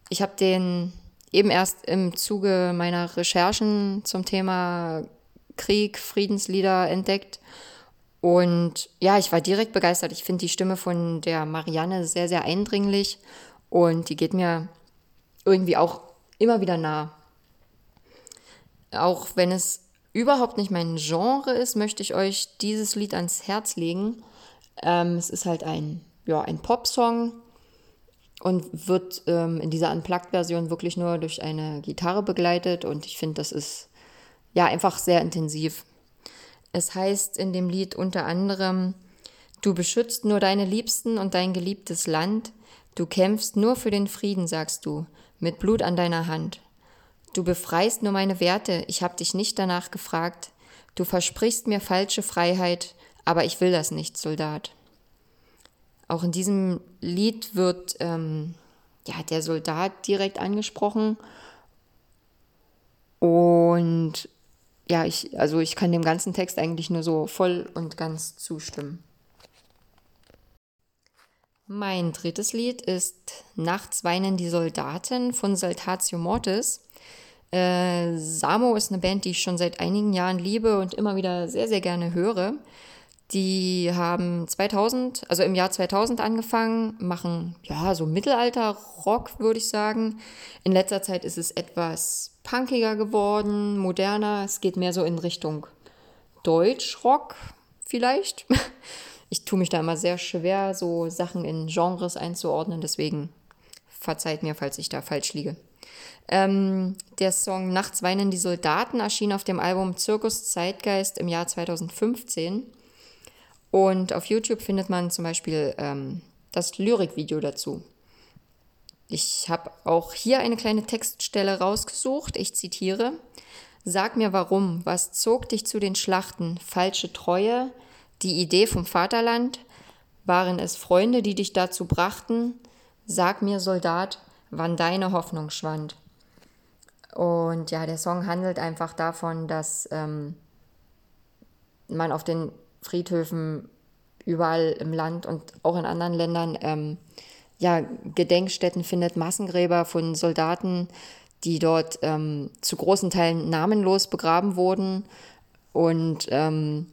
Ich habe den eben erst im Zuge meiner Recherchen zum Thema Krieg, Friedenslieder entdeckt. Und ja, ich war direkt begeistert. Ich finde die Stimme von der Marianne sehr, sehr eindringlich und die geht mir irgendwie auch immer wieder nah. Auch wenn es überhaupt nicht mein Genre ist, möchte ich euch dieses Lied ans Herz legen. Ähm, es ist halt ein, ja, ein Popsong und wird ähm, in dieser Unplugged-Version wirklich nur durch eine Gitarre begleitet und ich finde, das ist ja einfach sehr intensiv. Es heißt in dem Lied unter anderem, du beschützt nur deine Liebsten und dein geliebtes Land, du kämpfst nur für den Frieden, sagst du, mit Blut an deiner Hand. Du befreist nur meine Werte, ich hab dich nicht danach gefragt. Du versprichst mir falsche Freiheit, aber ich will das nicht, Soldat. Auch in diesem Lied wird ähm, ja, der Soldat direkt angesprochen. Und ja, ich, also ich kann dem ganzen Text eigentlich nur so voll und ganz zustimmen. Mein drittes Lied ist Nachts weinen die Soldaten von Saltatio Mortis. Äh, Samo ist eine Band, die ich schon seit einigen Jahren liebe und immer wieder sehr, sehr gerne höre. Die haben 2000, also im Jahr 2000 angefangen, machen ja so Mittelalter-Rock, würde ich sagen. In letzter Zeit ist es etwas punkiger geworden, moderner. Es geht mehr so in Richtung Deutsch-Rock vielleicht. Ich tue mich da immer sehr schwer, so Sachen in Genres einzuordnen, deswegen verzeiht mir, falls ich da falsch liege. Ähm, der Song Nachts weinen die Soldaten erschien auf dem Album Zirkus Zeitgeist im Jahr 2015. Und auf YouTube findet man zum Beispiel ähm, das Lyrikvideo dazu. Ich habe auch hier eine kleine Textstelle rausgesucht. Ich zitiere. Sag mir warum, was zog dich zu den Schlachten? Falsche Treue? Die Idee vom Vaterland? Waren es Freunde, die dich dazu brachten? Sag mir, Soldat, wann deine Hoffnung schwand. Und ja, der Song handelt einfach davon, dass ähm, man auf den Friedhöfen überall im Land und auch in anderen Ländern ähm, ja, Gedenkstätten findet, Massengräber von Soldaten, die dort ähm, zu großen Teilen namenlos begraben wurden. Und ähm,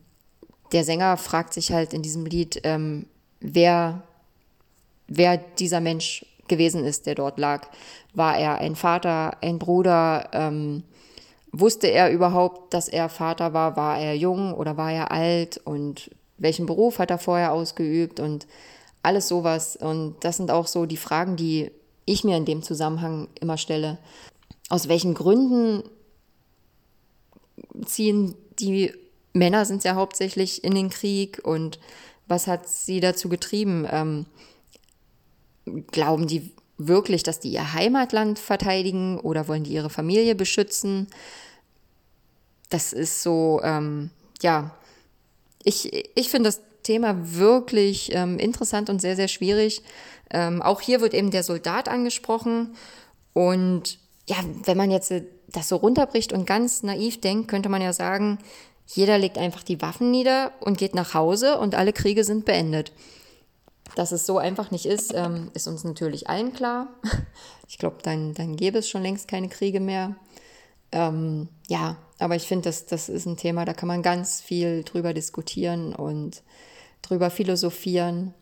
der Sänger fragt sich halt in diesem Lied, ähm, wer, wer dieser Mensch gewesen ist, der dort lag. War er ein Vater, ein Bruder? Ähm, wusste er überhaupt, dass er Vater war? War er jung oder war er alt? Und welchen Beruf hat er vorher ausgeübt? Und alles sowas. Und das sind auch so die Fragen, die ich mir in dem Zusammenhang immer stelle. Aus welchen Gründen ziehen die Männer sind ja hauptsächlich in den Krieg und was hat sie dazu getrieben? Ähm, glauben die wirklich, dass die ihr Heimatland verteidigen oder wollen die ihre Familie beschützen? Das ist so, ähm, ja, ich, ich finde das Thema wirklich ähm, interessant und sehr, sehr schwierig. Ähm, auch hier wird eben der Soldat angesprochen. Und ja, wenn man jetzt äh, das so runterbricht und ganz naiv denkt, könnte man ja sagen, jeder legt einfach die Waffen nieder und geht nach Hause und alle Kriege sind beendet. Dass es so einfach nicht ist, ähm, ist uns natürlich allen klar. Ich glaube, dann, dann gäbe es schon längst keine Kriege mehr. Ähm, ja, aber ich finde, das, das ist ein Thema, da kann man ganz viel drüber diskutieren und drüber philosophieren.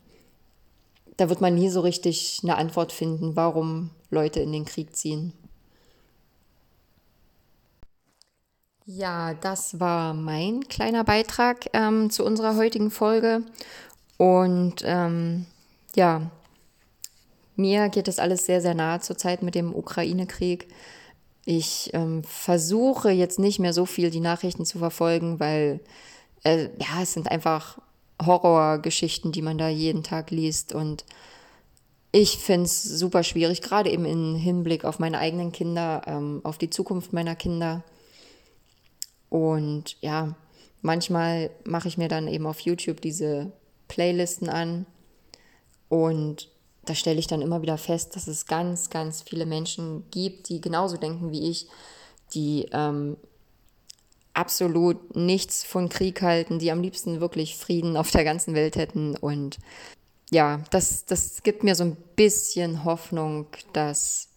Da wird man nie so richtig eine Antwort finden, warum Leute in den Krieg ziehen. Ja, das war mein kleiner Beitrag ähm, zu unserer heutigen Folge. Und ähm, ja, mir geht das alles sehr, sehr nahe zurzeit mit dem Ukraine-Krieg. Ich ähm, versuche jetzt nicht mehr so viel die Nachrichten zu verfolgen, weil äh, ja, es sind einfach Horrorgeschichten, die man da jeden Tag liest. Und ich finde es super schwierig, gerade eben im Hinblick auf meine eigenen Kinder, ähm, auf die Zukunft meiner Kinder. Und ja, manchmal mache ich mir dann eben auf YouTube diese Playlisten an und da stelle ich dann immer wieder fest, dass es ganz, ganz viele Menschen gibt, die genauso denken wie ich, die ähm, absolut nichts von Krieg halten, die am liebsten wirklich Frieden auf der ganzen Welt hätten. Und ja, das, das gibt mir so ein bisschen Hoffnung, dass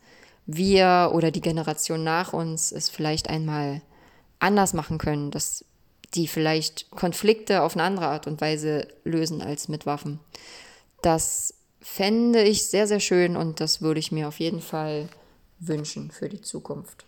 wir oder die Generation nach uns es vielleicht einmal anders machen können, dass die vielleicht Konflikte auf eine andere Art und Weise lösen als mit Waffen. Das fände ich sehr, sehr schön und das würde ich mir auf jeden Fall wünschen für die Zukunft.